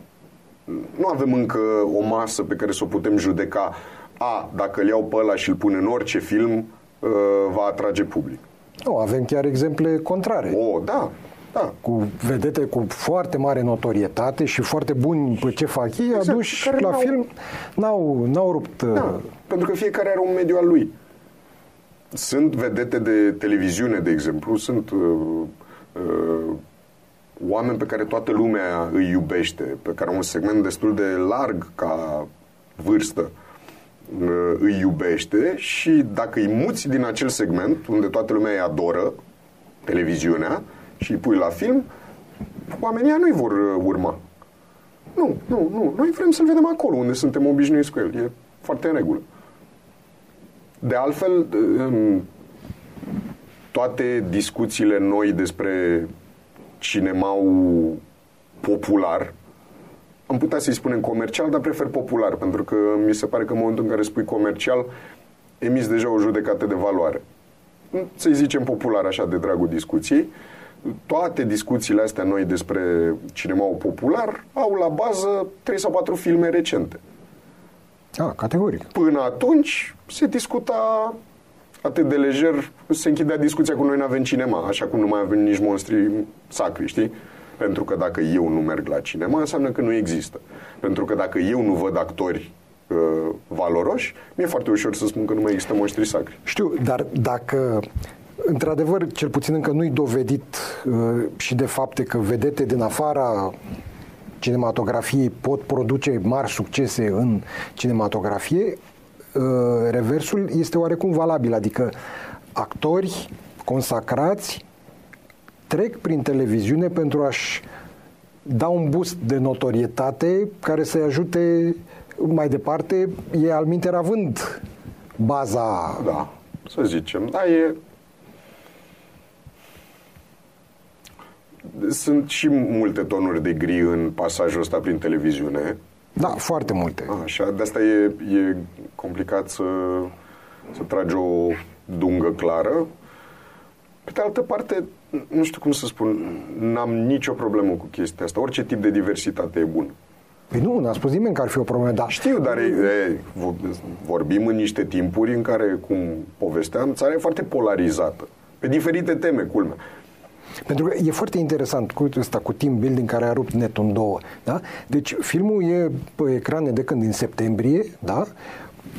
Nu avem încă o masă pe care să o putem judeca. A, dacă îl iau pe ăla și îl pun în orice film, uh, va atrage public. Nu, avem chiar exemple contrare. O, da, da. Cu vedete cu foarte mare notorietate și foarte buni pe ce fac ei, Exact, aduși care la n-au- film, n-au, n-au rupt... Da, uh, pentru că fiecare are un mediu al lui. Sunt vedete de televiziune, de exemplu, sunt uh, uh, oameni pe care toată lumea îi iubește, pe care un segment destul de larg ca vârstă uh, îi iubește și dacă îi muți din acel segment, unde toată lumea îi adoră, televiziunea, și îi pui la film, oamenii ăia nu-i vor uh, urma. Nu, nu, nu. Noi vrem să-l vedem acolo, unde suntem obișnuiți cu el. E foarte în regulă. De altfel, în toate discuțiile noi despre cinemaul popular, am putea să-i spunem comercial, dar prefer popular, pentru că mi se pare că în momentul în care spui comercial, emiți deja o judecată de valoare. Să-i zicem popular așa de dragul discuției. Toate discuțiile astea noi despre cinemaul popular au la bază 3 sau 4 filme recente. A, categoric. Până atunci se discuta atât de lejer, se închidea discuția cu noi nu avem cinema, așa cum nu mai avem nici monstri sacri, știi? Pentru că dacă eu nu merg la cinema, înseamnă că nu există. Pentru că dacă eu nu văd actori uh, valoroși, mi-e foarte ușor să spun că nu mai există monștri sacri. Știu, dar dacă într-adevăr, cel puțin încă nu-i dovedit uh, și de fapte că vedete din afara cinematografiei pot produce mari succese în cinematografie, uh, reversul este oarecum valabil, adică actori consacrați trec prin televiziune pentru a-și da un boost de notorietate care să-i ajute mai departe, e al minter având baza Da, să zicem. Da, e... Sunt și multe tonuri de gri în pasajul ăsta prin televiziune. Da, foarte multe. Așa, de asta e, e complicat să, să tragi o dungă clară. Pe de altă parte, nu știu cum să spun, n-am nicio problemă cu chestia asta. Orice tip de diversitate e bun. Păi nu, n-a spus nimeni că ar fi o problemă, dar Știu, dar e, e, vorbim în niște timpuri în care, cum povesteam, țara e foarte polarizată. Pe diferite teme, culmea. Pentru că e foarte interesant cu ăsta, cu team building care a rupt netul în două. Da? Deci filmul e pe ecrane de când? Din septembrie, da?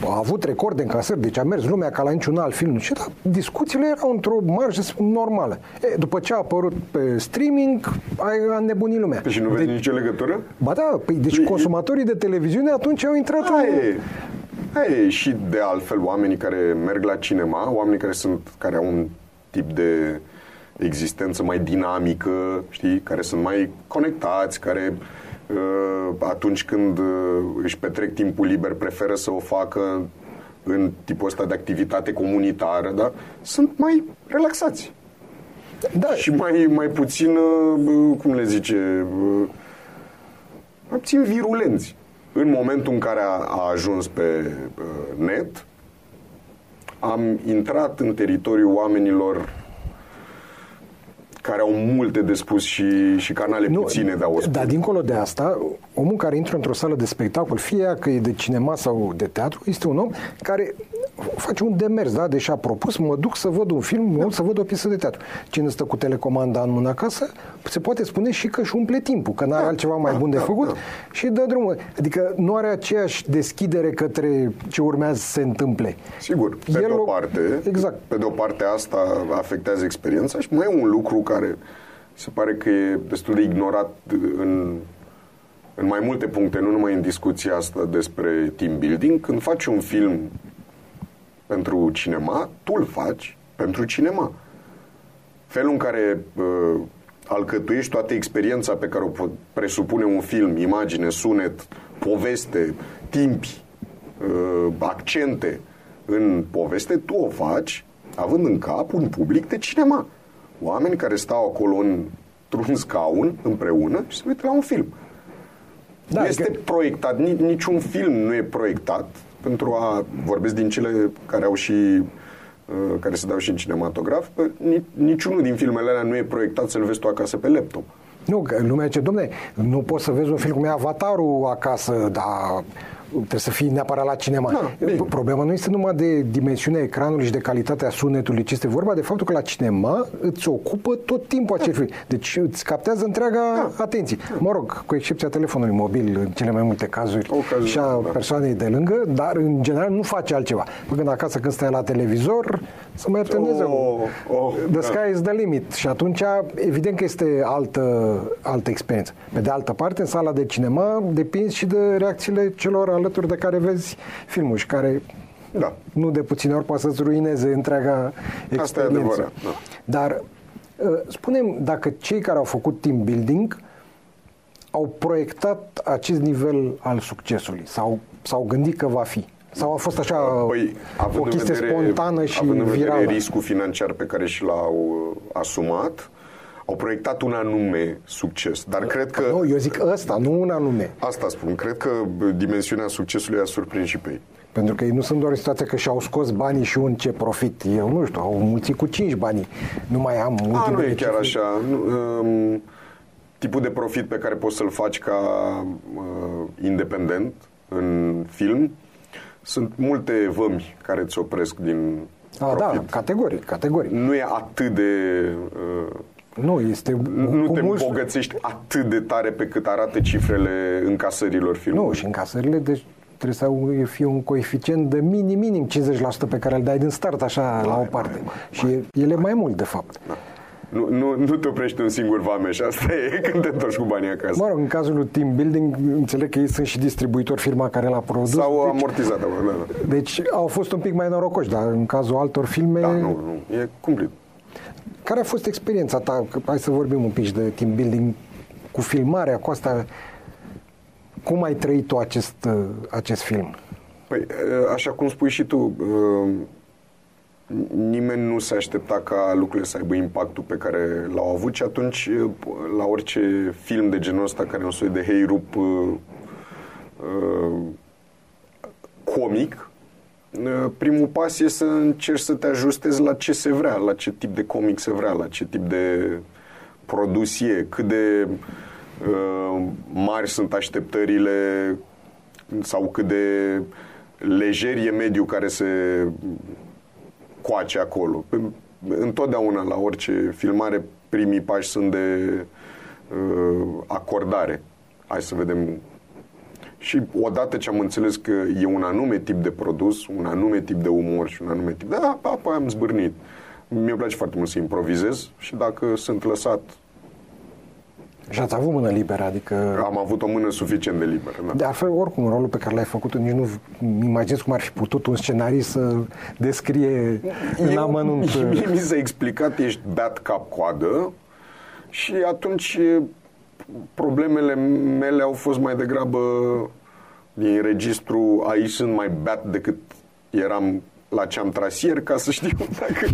A avut record de încasări, deci a mers lumea ca la niciun alt film. Și da, discuțiile erau într-o marjă normală. E, după ce a apărut pe streaming, a, a nebunit lumea. Deci nu vezi Deci- nicio legătură? Ba da, păi, deci E- consumatorii de televiziune atunci au intrat Aia în... e. Aia e. Și de altfel, oamenii care merg la cinema, oamenii care sunt, care au un tip de existență mai dinamică, știi, care sunt mai conectați, care uh, atunci când uh, își petrec timpul liber preferă să o facă în tipul ăsta de activitate comunitară, da? Sunt mai relaxați. Da, Și mai, mai puțin, uh, cum le zice, uh, mai puțin virulenți. În momentul în care a, a ajuns pe uh, net, am intrat în teritoriul oamenilor care au multe de spus și, și canale nu, puține de auzit. Dar dincolo de asta, omul care intră într-o sală de spectacol, fie că e de cinema sau de teatru, este un om care face un demers, da? Deși a propus, mă duc să văd un film, da. să văd o piesă de teatru. Cine stă cu telecomanda în mână acasă, se poate spune și că își umple timpul, că n-are da. altceva mai da, bun de da, făcut da. și dă drumul. Adică nu are aceeași deschidere către ce urmează să se întâmple. Sigur, pe El de o parte, exact. pe de o parte asta afectează experiența și mai e un lucru care se pare că e destul de ignorat în în mai multe puncte, nu numai în discuția asta despre team building, când faci un film pentru cinema, tu îl faci pentru cinema. Felul în care uh, alcătuiești toată experiența pe care o presupune un film, imagine, sunet, poveste, timpi, uh, accente în poveste, tu o faci având în cap un public de cinema. Oameni care stau acolo într-un scaun împreună și se uită la un film. Da, este că... proiectat, niciun film nu e proiectat pentru a, vorbesc din cele care au și uh, care se dau și în cinematograf, niciunul din filmele alea nu e proiectat să-l vezi tu acasă pe laptop. Nu, lumea ce, domne, nu poți să vezi un film cum e Avatarul acasă, dar trebuie să fii neapărat la cinema. Da, Problema nu este numai de dimensiunea ecranului și de calitatea sunetului, ci este vorba de faptul că la cinema îți ocupă tot timpul acel film. Deci îți captează întreaga da. atenție. Mă rog, cu excepția telefonului mobil, în cele mai multe cazuri, Ocazii, și a da. persoanei de lângă, dar în general nu face altceva. Când acasă, când stai la televizor, să mai iertă oh, oh, The sky da. is the limit. Și atunci, evident că este altă, altă experiență. Pe de altă parte, în sala de cinema depinzi și de reacțiile celor alături de care vezi filmul și care da. nu de puține ori poate să-ți ruineze întreaga experiență. Asta e adevărat, da. Dar uh, spunem, dacă cei care au făcut team building au proiectat acest nivel al succesului sau s-au gândit că va fi. Sau a fost așa păi, o chestie vedere, spontană și având în virală? riscul financiar pe care și l-au uh, asumat, au proiectat un anume succes. Dar cred că... Nu, eu zic ăsta, nu un anume. Asta spun. Cred că dimensiunea succesului a surprins și pe ei. Pentru că ei nu sunt doar în situația că și-au scos banii și un ce profit. Eu nu știu, au mulțit cu 5 banii. Nu mai am multe A, nu e chiar așa. Nu, um, tipul de profit pe care poți să-l faci ca uh, independent în film sunt multe vămi care îți opresc din A, da, profit. da, categoric, categoric. Nu e atât de... Uh, nu, este... Nu te mulți... îmbogățești atât de tare pe cât arată cifrele încasărilor filmului. Nu, și încasările, deci trebuie să fie un coeficient de minim, minim 50% pe care îl dai din start așa mai, la o parte. Mai, mai, și mai, ele mai mult, de fapt. Da. Nu, nu, nu te oprești un singur vameș, asta e când te întorci cu banii acasă. Mă rog, în cazul lui Team Building, înțeleg că ei sunt și distribuitori, firma care l-a produs. Sau deci, amortizat, da, da. Deci au fost un pic mai norocoși, dar în cazul altor filme... Da, nu, nu, e cumplit. Care a fost experiența ta? Hai să vorbim un pic de team building cu filmarea, cu asta. Cum ai trăit tu acest, acest film? Păi, așa cum spui și tu, nimeni nu se aștepta ca lucrurile să aibă impactul pe care l-au avut și atunci la orice film de genul ăsta care e un soi de hey rup uh, uh, comic primul pas e să încerci să te ajustezi la ce se vrea, la ce tip de comic se vrea, la ce tip de produs e, cât de uh, mari sunt așteptările sau cât de lejer e mediul care se coace acolo. Întotdeauna la orice filmare primii pași sunt de uh, acordare. Hai să vedem. Și odată ce am înțeles că e un anume tip de produs, un anume tip de umor și un anume tip de... Da, apoi am zbârnit. Mi-e place foarte mult să improvizez și dacă sunt lăsat și ați avut mână liberă, adică... Am avut o mână suficient de liberă, da. De altfel, oricum, rolul pe care l-ai făcut, nici nu imaginez cum ar fi putut un scenarist să descrie Eu, în amănunt... Mie mi s-a explicat, ești dat cap-coadă și atunci problemele mele au fost mai degrabă din registru aici sunt mai beat decât eram la ce am tras ieri ca să știu dacă...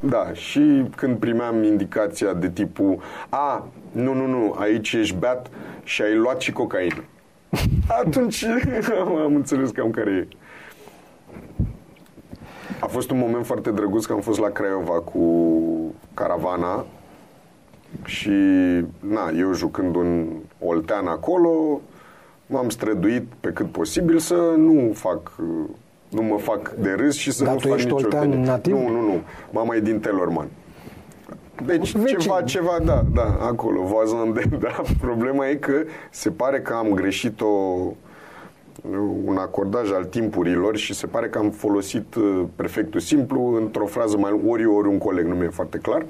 Da, și când primeam indicația de tipul a, nu, nu, nu, aici ești beat și ai luat și cocaină. Atunci am înțeles cam care e. A fost un moment foarte drăguț că am fost la Craiova cu caravana Și, na, eu jucând un oltean acolo, m-am străduit pe cât posibil să nu fac nu mă fac de râs și să Dar nu tu fac ești nicio oltean tenie. nativ? Nu, nu, nu. Mama e din Telorman. Deci Vecin. ceva, ceva, da, da, acolo, voazon de, da. Problema e că se pare că am greșit o, un acordaj al timpurilor și se pare că am folosit uh, perfectul simplu într-o frază mai ori ori un coleg, nu mi-e foarte clar.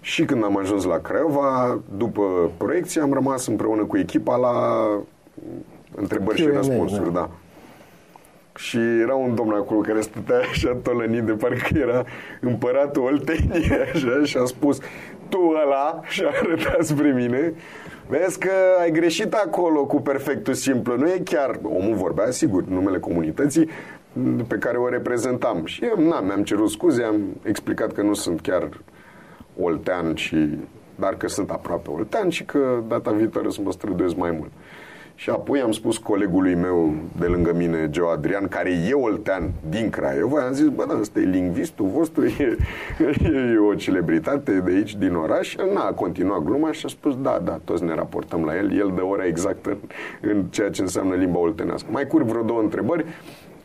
Și când am ajuns la Craiova, după proiecție, am rămas împreună cu echipa la întrebări și Q&A, răspunsuri, da. Da. Și era un domn acolo care stătea așa tolănit de parcă era împăratul Olteniei așa, și a spus tu ăla și a arătat spre mine Vezi că ai greșit acolo cu perfectul simplu. Nu e chiar, omul vorbea, sigur, numele comunității pe care o reprezentam. Și eu, na, mi-am cerut scuze, am explicat că nu sunt chiar oltean, și, dar că sunt aproape oltean și că data viitoare să mă străduiesc mai mult. Și apoi am spus colegului meu de lângă mine, Geo Adrian, care e oltean din Craiova, am zis, bă, da, ăsta e lingvistul vostru, e, e o celebritate de aici, din oraș. El n-a continuat gluma și a spus, da, da, toți ne raportăm la el, el dă ora exactă în, în ceea ce înseamnă limba oltenească. Mai curg vreo două întrebări,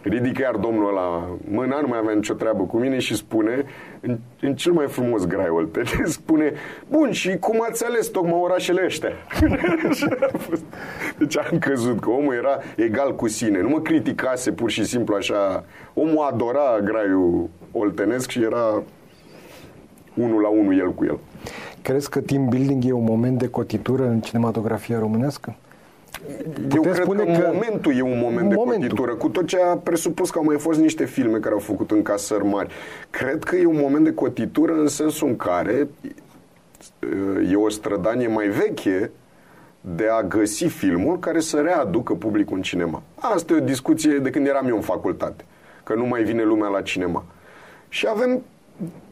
ridică iar domnul ăla mâna, nu mai avea nicio treabă cu mine și spune, în, în cel mai frumos grai oltenesc, spune, bun, și cum ați ales tocmai orașele ăștia? deci am căzut că omul era egal cu sine, nu mă criticase pur și simplu așa, omul adora graiul oltenesc și era unul la unul el cu el. Crezi că team building e un moment de cotitură în cinematografia românească? Eu Putem cred spune că, că- momentul e un moment de Momentul. cotitură, cu tot ce a presupus că au mai fost niște filme care au făcut încasări mari. Cred că e un moment de cotitură în sensul în care e o strădanie mai veche de a găsi filmul care să readucă publicul în cinema. Asta e o discuție de când eram eu în facultate, că nu mai vine lumea la cinema. Și avem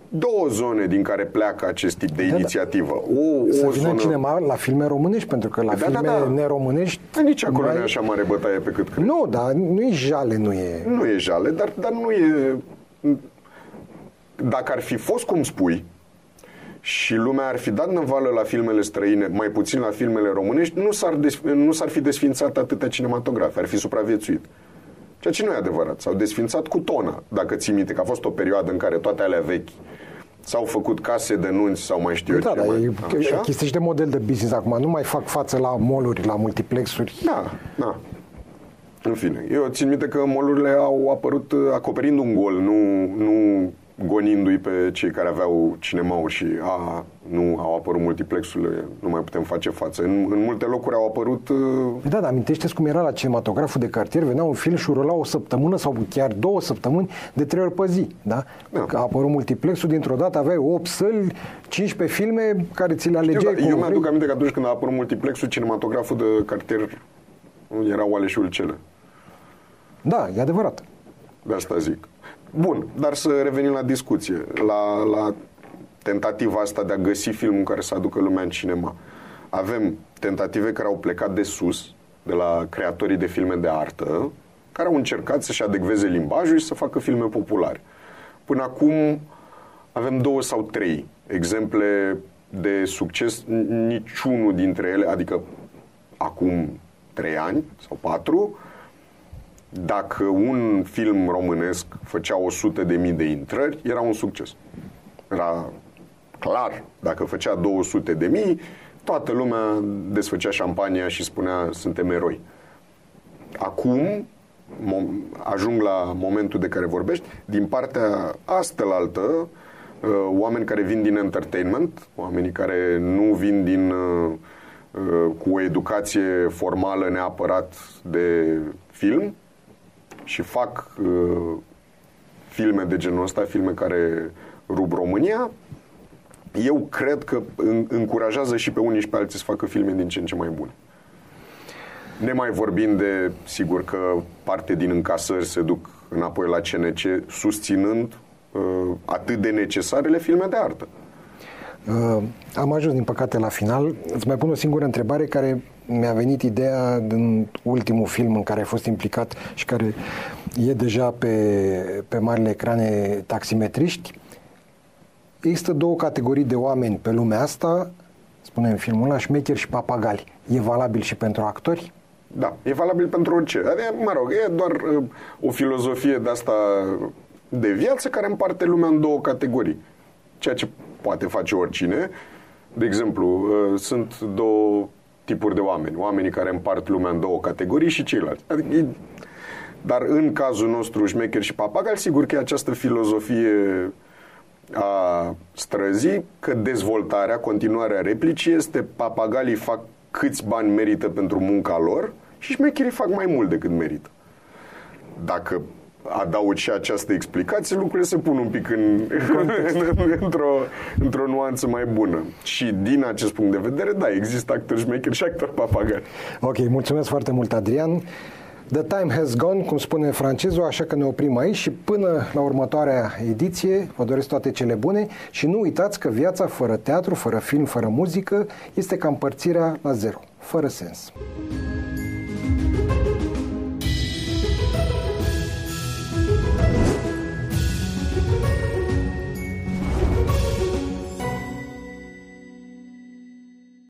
două zone din care pleacă acest tip de Da, da. inițiativă. O, Să o vină zonă... în cinema la filme românești, pentru că la Da, da, filme da. neromânești... Dar nici acolo mai- nu e așa mare bătaie pe cât cred. Nu, dar nu e jale, nu e... Nu e jale, dar, dar nu e... Dacă ar fi fost cum spui și lumea ar fi dat năvală la filmele străine, mai puțin la filmele românești, nu s-ar, des, nu s-ar fi desfințat atâtea cinematografe, ar fi supraviețuit. Ceea ce nu e adevărat. S-au desfințat cu tona, dacă ții minte, că a fost o perioadă în care toate alea vechi s-au făcut case de nunți sau mai știu eu Da, ce dar mai. e, e Așa? chestii și de model de business acum. Nu mai fac față la moluri, la multiplexuri. Da, da. În fine, eu țin minte că molurile au apărut uh, acoperind un gol, nu, nu gonindu-i pe cei care aveau cinemauri și a, nu au apărut multiplexurile, nu mai putem face față. În, în multe locuri au apărut uh, Da, dar amintește cum era la cinematograful de cartier, venea un film și rula o săptămână sau chiar două săptămâni de trei ori pe zi, da? Da. Că a apărut multiplexul, dintr-o dată aveai 8 săli, 15 filme care ți le eu, alegeai da, cum eu mi-aduc vrei. aminte că atunci când a apărut multiplexul, cinematograful de cartier nu era Oale și Ulcele. Da, e adevărat. De asta zic. Bun, dar să revenim la discuție, la, la tentativa asta de a găsi filmul care să aducă lumea în cinema. Avem tentative care au plecat de sus, de la creatorii de filme de artă, care au încercat să-și adecveze limbajul și să facă filme populare. Până acum avem două sau trei exemple de succes, N- niciunul dintre ele, adică acum trei ani sau patru, dacă un film românesc făcea 100 de mii de intrări, era un succes. Era clar, dacă făcea 200 de mii, toată lumea desfăcea șampania și spunea suntem eroi. Acum mom- ajung la momentul de care vorbești, din partea astălaltă, uh, oameni care vin din entertainment, oamenii care nu vin din uh, uh, cu o educație formală neapărat de film și fac uh, filme de genul ăsta, filme care rup România, eu cred că în- încurajează și pe unii și pe alții să facă filme din ce în ce mai bune. Ne mai vorbind de, sigur că parte din încasări se duc înapoi la CNC, susținând uh, atât de necesarele filme de artă. Uh, am ajuns, din păcate, la final. Îți mai pun o singură întrebare care mi-a venit ideea din ultimul film în care ai fost implicat și care e deja pe, pe marile ecrane taximetriști. Există două categorii de oameni pe lumea asta spune în filmul ăla, șmecheri și papagali. E valabil și pentru actori? Da, e valabil pentru orice. Adică, mă rog, e doar uh, o filozofie de asta de viață care împarte lumea în două categorii. Ceea ce poate face oricine. De exemplu, uh, sunt două tipuri de oameni. Oamenii care împart lumea în două categorii și ceilalți. Adică, e, dar în cazul nostru, șmecher și papagal, sigur că e această filozofie a străzii, că dezvoltarea, continuarea replicii este papagalii fac câți bani merită pentru munca lor și șmecherii fac mai mult decât merită. Dacă adaug și această explicație, lucrurile se pun un pic în, într-o, într-o nuanță mai bună. Și din acest punct de vedere, da, există actori șmecheri și actori papagali. Ok, mulțumesc foarte mult, Adrian. The time has gone, cum spune francezul, așa că ne oprim aici și până la următoarea ediție vă doresc toate cele bune și nu uitați că viața fără teatru, fără film, fără muzică este ca împărțirea la zero, fără sens.